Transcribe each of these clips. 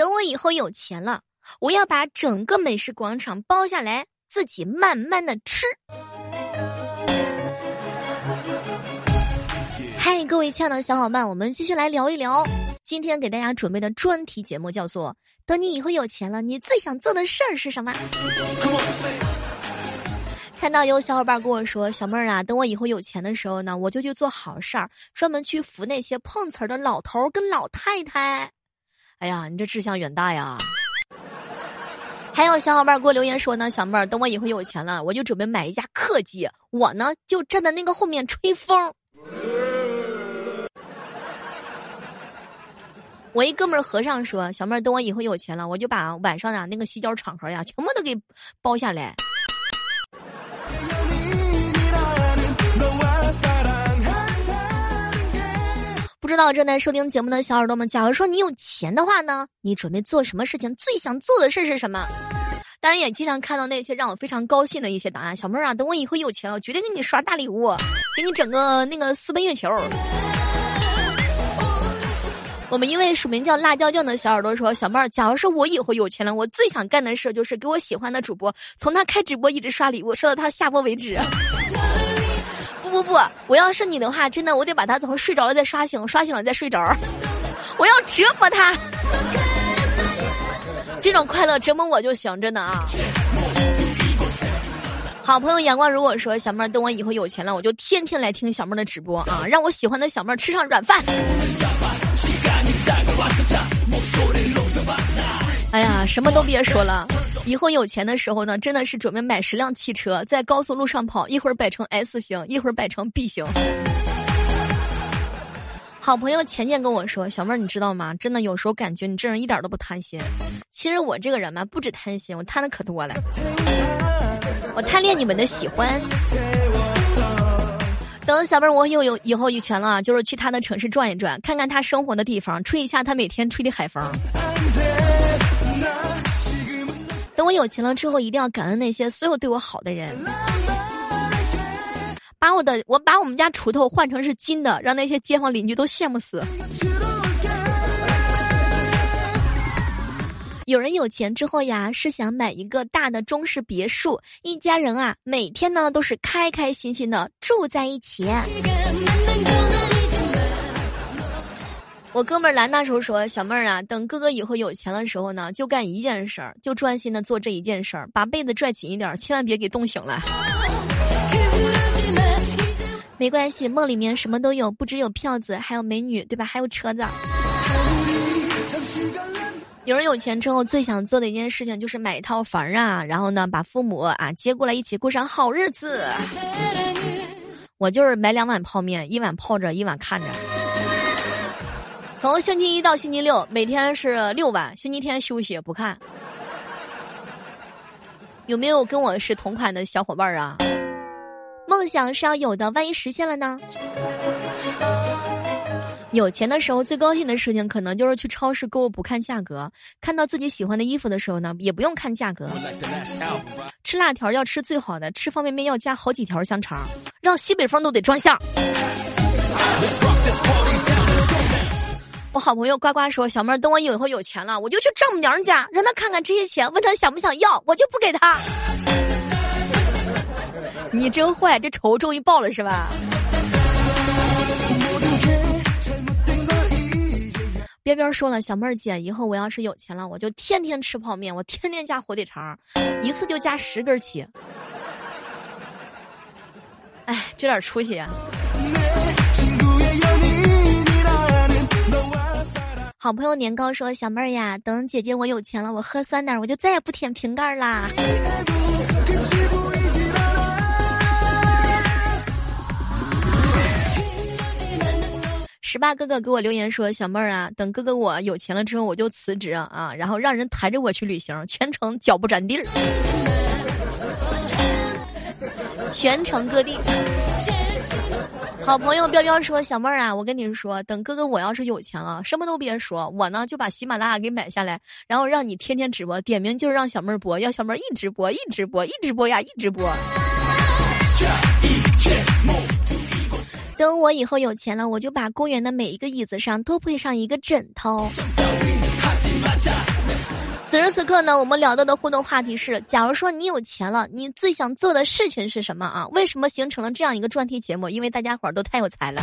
等我以后有钱了，我要把整个美食广场包下来，自己慢慢的吃。嗨，各位亲爱的小伙伴，我们继续来聊一聊。今天给大家准备的专题节目叫做“等你以后有钱了，你最想做的事儿是什么？”看到有小伙伴跟我说：“小妹儿啊，等我以后有钱的时候呢，我就去做好事儿，专门去扶那些碰瓷儿的老头儿跟老太太。”哎呀，你这志向远大呀！还有小伙伴给我留言说呢：“小妹儿，等我以后有钱了，我就准备买一架客机，我呢就站在那个后面吹风。”我一哥们儿和尚说：“小妹儿，等我以后有钱了，我就把晚上呀那个洗脚场合呀全部都给包下来。”知道正在收听节目的小耳朵们，假如说你有钱的话呢，你准备做什么事情？最想做的事是什么？当然也经常看到那些让我非常高兴的一些答案。小妹儿啊，等我以后有钱了，我绝对给你刷大礼物，给你整个那个私奔月球。我们一位署名叫辣椒酱的小耳朵说：“小妹儿，假如说我以后有钱了，我最想干的事就是给我喜欢的主播，从他开直播一直刷礼物，刷到他下播为止。不不不，我要是你的话，真的我得把他从睡着了再刷醒，刷醒了再睡着，我要折磨他。这种快乐折磨我就行，真的啊。”好朋友阳光如果说：“小妹儿，等我以后有钱了，我就天天来听小妹儿的直播啊，让我喜欢的小妹儿吃上软饭。”哎呀，什么都别说了！以后有钱的时候呢，真的是准备买十辆汽车，在高速路上跑，一会儿摆成 S 型，一会儿摆成 B 型。好朋友钱钱跟我说：“小妹儿，你知道吗？真的有时候感觉你这人一点都不贪心。其实我这个人嘛，不止贪心，我贪的可多了。我贪恋你们的喜欢。等小妹儿我有有以后有钱了，就是去他的城市转一转，看看他生活的地方，吹一下他每天吹的海风。”等我有钱了之后，一定要感恩那些所有对我好的人，把我的我把我们家锄头换成是金的，让那些街坊邻居都羡慕死。有人有钱之后呀，是想买一个大的中式别墅，一家人啊，每天呢都是开开心心的住在一起。我哥们儿来那时候说：“小妹儿啊，等哥哥以后有钱的时候呢，就干一件事儿，就专心的做这一件事儿，把被子拽紧一点，千万别给冻醒了。”没关系，梦里面什么都有，不只有票子，还有美女，对吧？还有车子。有人有钱之后最想做的一件事情就是买一套房啊，然后呢，把父母啊接过来一起过上好日子。我就是买两碗泡面，一碗泡着，一碗看着。从星期一到星期六，每天是六晚，星期天休息不看。有没有跟我是同款的小伙伴啊？梦想是要有的，万一实现了呢？有钱的时候最高兴的事情，可能就是去超市购物不看价格，看到自己喜欢的衣服的时候呢，也不用看价格。吃辣条要吃最好的，吃方便面要加好几条香肠，让西北风都得转向。我好朋友呱呱说：“小妹儿，等我以后有钱了，我就去丈母娘家，让她看看这些钱，问她想不想要，我就不给她。”你真坏，这仇终于报了是吧？边边说了：“小妹儿姐，以后我要是有钱了，我就天天吃泡面，我天天加火腿肠，一次就加十根起。”哎，这点出息啊。好朋友年糕说：“小妹儿呀，等姐姐我有钱了，我喝酸奶，我就再也不舔瓶盖啦。”十八哥哥给我留言说：“小妹儿啊，等哥哥我有钱了之后，我就辞职啊，然后让人抬着我去旅行，全程脚不沾地儿，全程各地。”好朋友彪彪说：“小妹儿啊，我跟你说，等哥哥我要是有钱了，什么都别说，我呢就把喜马拉雅给买下来，然后让你天天直播，点名就是让小妹儿播，要小妹儿一直播，一直播，一直播呀，一直播。等我以后有钱了，我就把公园的每一个椅子上都配上一个枕头。”此时此刻呢，我们聊到的互动话题是：假如说你有钱了，你最想做的事情是什么啊？为什么形成了这样一个专题节目？因为大家伙儿都太有才了。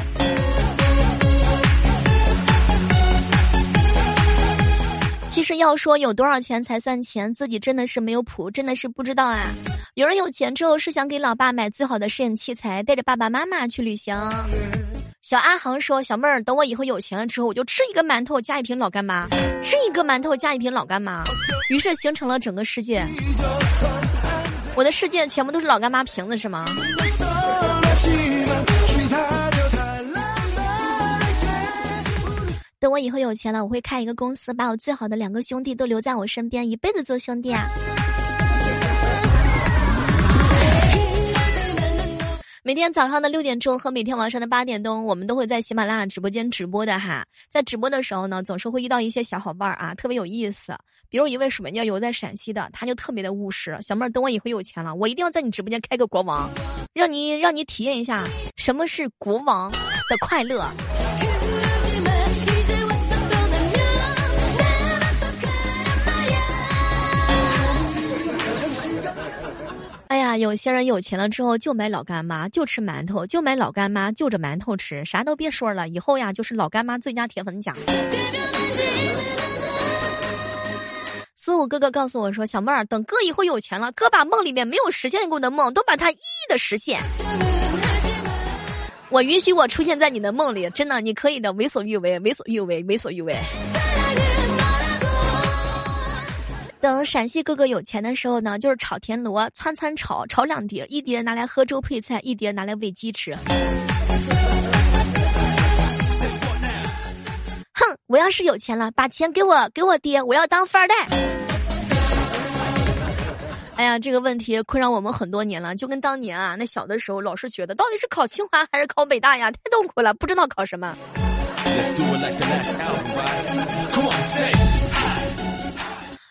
其实要说有多少钱才算钱，自己真的是没有谱，真的是不知道啊。有人有钱之后是想给老爸买最好的摄影器材，带着爸爸妈妈去旅行。小阿航说：“小妹儿，等我以后有钱了之后，我就吃一个馒头加一瓶老干妈，吃一个馒头加一瓶老干妈，于是形成了整个世界。我的世界全部都是老干妈瓶子，是吗？”等我以后有钱了，我会开一个公司，把我最好的两个兄弟都留在我身边，一辈子做兄弟啊。每天早上的六点钟和每天晚上的八点钟，我们都会在喜马拉雅直播间直播的哈。在直播的时候呢，总是会遇到一些小伙伴儿啊，特别有意思。比如一位署名叫游在陕西的，他就特别的务实。小妹儿，等我以后有钱了，我一定要在你直播间开个国王，让你让你体验一下什么是国王的快乐。哎呀，有些人有钱了之后就买老干妈，就吃馒头，就买老干妈，就着馒头吃，啥都别说了。以后呀，就是老干妈最佳铁粉奖。四五哥哥告诉我说：“小妹儿，等哥以后有钱了，哥把梦里面没有实现过的梦都把它一一的实现。我允许我出现在你的梦里，真的，你可以的，为所欲为，为所欲为，为所欲为。”等陕西哥哥有钱的时候呢，就是炒田螺，餐餐炒，炒两碟，一碟拿来喝粥配菜，一碟拿来喂鸡吃。哼，我要是有钱了，把钱给我，给我爹，我要当富二代。哎呀，这个问题困扰我们很多年了，就跟当年啊，那小的时候老是觉得到底是考清华还是考北大呀，太痛苦了，不知道考什么。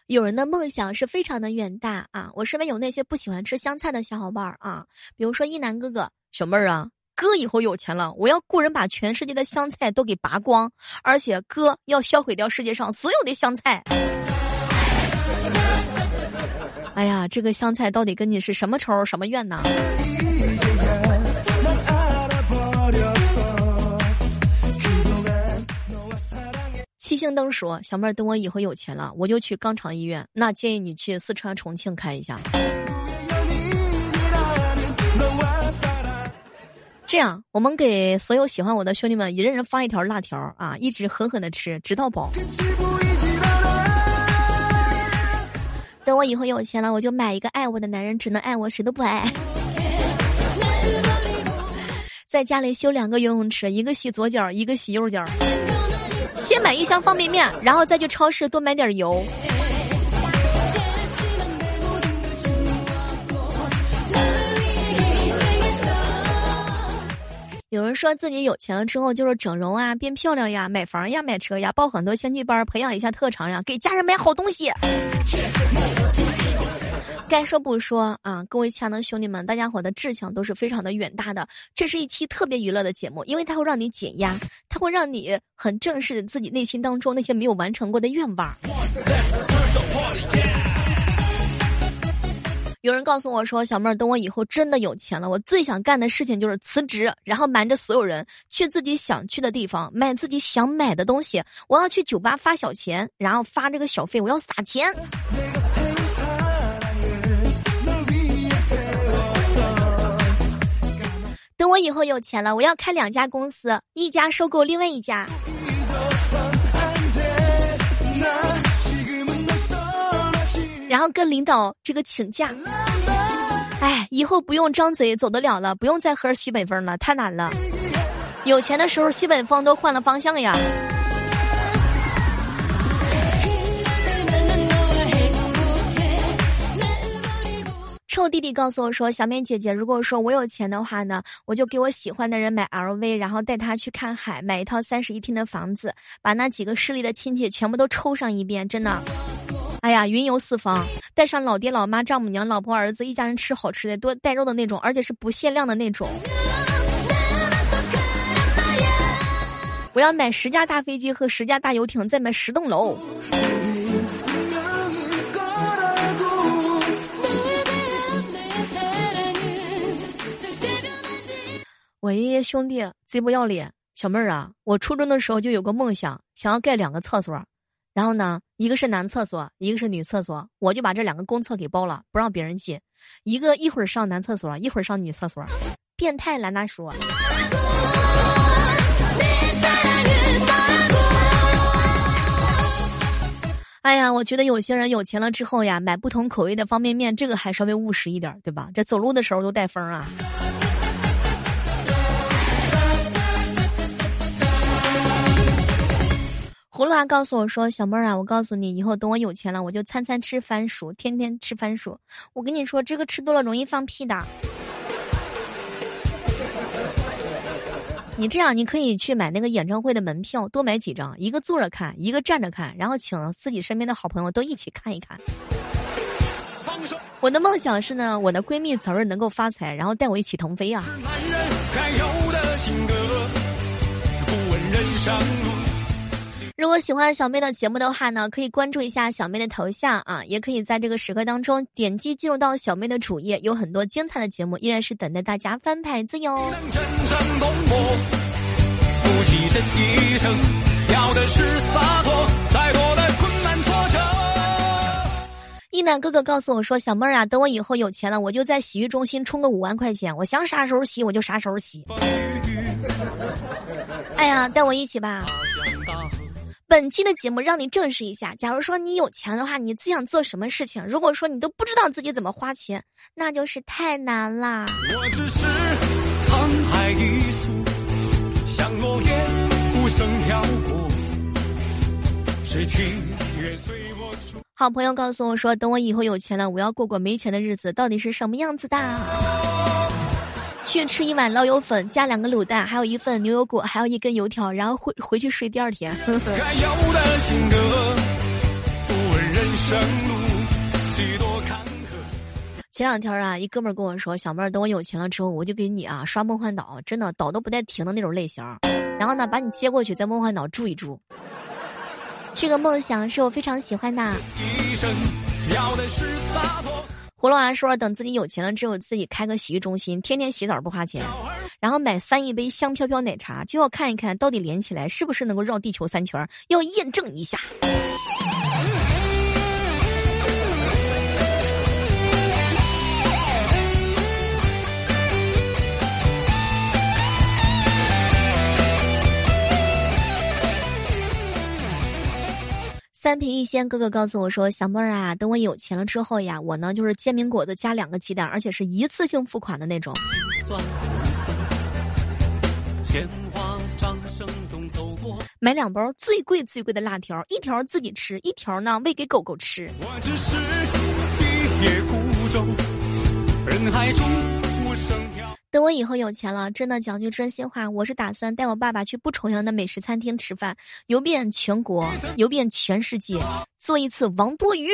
有人的梦想是非常的远大啊！我身边有那些不喜欢吃香菜的小伙伴儿啊，比如说一南哥哥、小妹儿啊，哥以后有钱了，我要雇人把全世界的香菜都给拔光，而且哥要销毁掉世界上所有的香菜。哎呀，这个香菜到底跟你是什么仇什么怨呢？星灯说：“小妹儿，等我以后有钱了，我就去肛肠医院。那建议你去四川重庆开一下。这样，我们给所有喜欢我的兄弟们，一人人发一条辣条啊，一直狠狠的吃，直到饱。等我以后有钱了，我就买一个爱我的男人，只能爱我，谁都不爱。在家里修两个游泳池，一个洗左脚，一个洗右脚。”先买一箱方便面，然后再去超市多买点油。有人说自己有钱了之后就是整容啊、变漂亮呀、买房呀、买车呀、报很多兴趣班，培养一下特长呀，给家人买好东西。该说不说啊，各位亲爱的兄弟们，大家伙的志向都是非常的远大的。这是一期特别娱乐的节目，因为它会让你减压，它会让你很正视自己内心当中那些没有完成过的愿望。有人告诉我说：“小妹儿，等我以后真的有钱了，我最想干的事情就是辞职，然后瞒着所有人去自己想去的地方买自己想买的东西。我要去酒吧发小钱，然后发这个小费，我要撒钱。”等我以后有钱了，我要开两家公司，一家收购另外一家，然后跟领导这个请假。哎，以后不用张嘴走得了了，不用再喝西北风了，太难了。有钱的时候，西北风都换了方向呀。弟弟告诉我说：“小美姐姐，如果说我有钱的话呢，我就给我喜欢的人买 LV，然后带他去看海，买一套三室一厅的房子，把那几个势力的亲戚全部都抽上一遍，真的。哎呀，云游四方，带上老爹老妈、丈母娘、老婆、儿子，一家人吃好吃的，多带肉的那种，而且是不限量的那种。我要买十架大飞机和十架大游艇，再买十栋楼。”喂，兄弟，贼不要脸！小妹儿啊，我初中的时候就有个梦想，想要盖两个厕所，然后呢，一个是男厕所，一个是女厕所，我就把这两个公厕给包了，不让别人进。一个一会儿上男厕所，一会儿上女厕所，变态兰大叔。哎呀，我觉得有些人有钱了之后呀，买不同口味的方便面，这个还稍微务实一点，对吧？这走路的时候都带风啊。葫芦娃告诉我说：“小妹儿啊，我告诉你，以后等我有钱了，我就餐餐吃番薯，天天吃番薯。我跟你说，这个吃多了容易放屁的。”你这样，你可以去买那个演唱会的门票，多买几张，一个坐着看，一个站着看，然后请自己身边的好朋友都一起看一看。我的梦想是呢，我的闺蜜早日能够发财，然后带我一起腾飞啊。如果喜欢小妹的节目的话呢，可以关注一下小妹的头像啊，也可以在这个时刻当中点击进入到小妹的主页，有很多精彩的节目，依然是等待大家翻牌子哟。一楠哥哥告诉我说：“小妹儿啊，等我以后有钱了，我就在洗浴中心充个五万块钱，我想啥时候洗我就啥时候洗。”哎呀，带我一起吧。本期的节目让你正视一下，假如说你有钱的话，你最想做什么事情？如果说你都不知道自己怎么花钱，那就是太难啦。我只是沧海一粟，像落叶无声飘过，谁情愿随我出？好朋友告诉我说，等我以后有钱了，我要过过没钱的日子，到底是什么样子的？去吃一碗捞油粉，加两个卤蛋，还有一份牛油果，还有一根油条，然后回回去睡第二天。前两天啊，一哥们跟我说：“小妹儿，等我有钱了之后，我就给你啊刷梦幻岛，真的岛都不带停的那种类型。然后呢，把你接过去，在梦幻岛住一住。这个梦想是我非常喜欢的。”葫芦娃说：“等自己有钱了之后，自己开个洗浴中心，天天洗澡不花钱，然后买三一杯香飘飘奶茶，就要看一看到底连起来是不是能够绕地球三圈，要验证一下。”三瓶一仙哥哥告诉我说：“小妹儿啊，等我有钱了之后呀，我呢就是煎饼果子加两个鸡蛋，而且是一次性付款的那种。买两包最贵最贵的辣条，一条自己吃，一条呢喂给狗狗吃。”人海中无声等我以后有钱了，真的讲句真心话，我是打算带我爸爸去不重样的美食餐厅吃饭，游遍全国，游遍全世界，做一次王多鱼。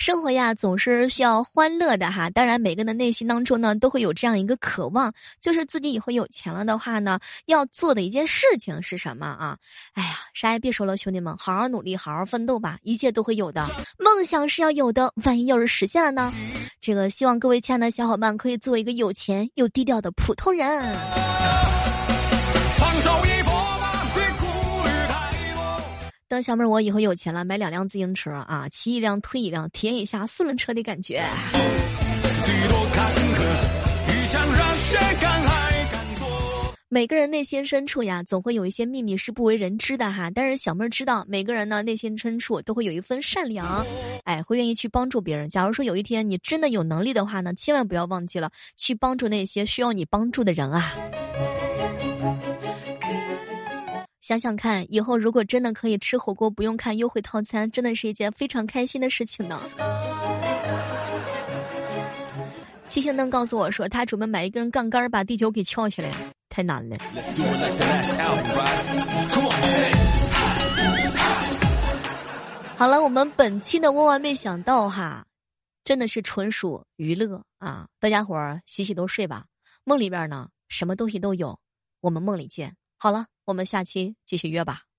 生活呀，总是需要欢乐的哈。当然，每个人的内心当中呢，都会有这样一个渴望，就是自己以后有钱了的话呢，要做的一件事情是什么啊？哎呀，啥也别说了，兄弟们，好好努力，好好奋斗吧，一切都会有的。梦想是要有的，万一要是实现了呢？这个希望各位亲爱的小伙伴可以做一个有钱又低调的普通人。等小妹儿，我以后有钱了，买两辆自行车啊，骑一辆推一辆，体验一下四轮车的感觉。每个人内心深处呀，总会有一些秘密是不为人知的哈。但是小妹儿知道，每个人呢内心深处都会有一份善良，哎，会愿意去帮助别人。假如说有一天你真的有能力的话呢，千万不要忘记了去帮助那些需要你帮助的人啊。想想看，以后如果真的可以吃火锅不用看优惠套餐，真的是一件非常开心的事情呢。七星灯告诉我说，他准备买一根杠杆把地球给翘起来，太难了。好了，我们本期的万万没想到哈，真的是纯属娱乐啊！大家伙儿洗洗都睡吧，梦里边呢什么东西都有，我们梦里见。好了。我们下期继续约吧。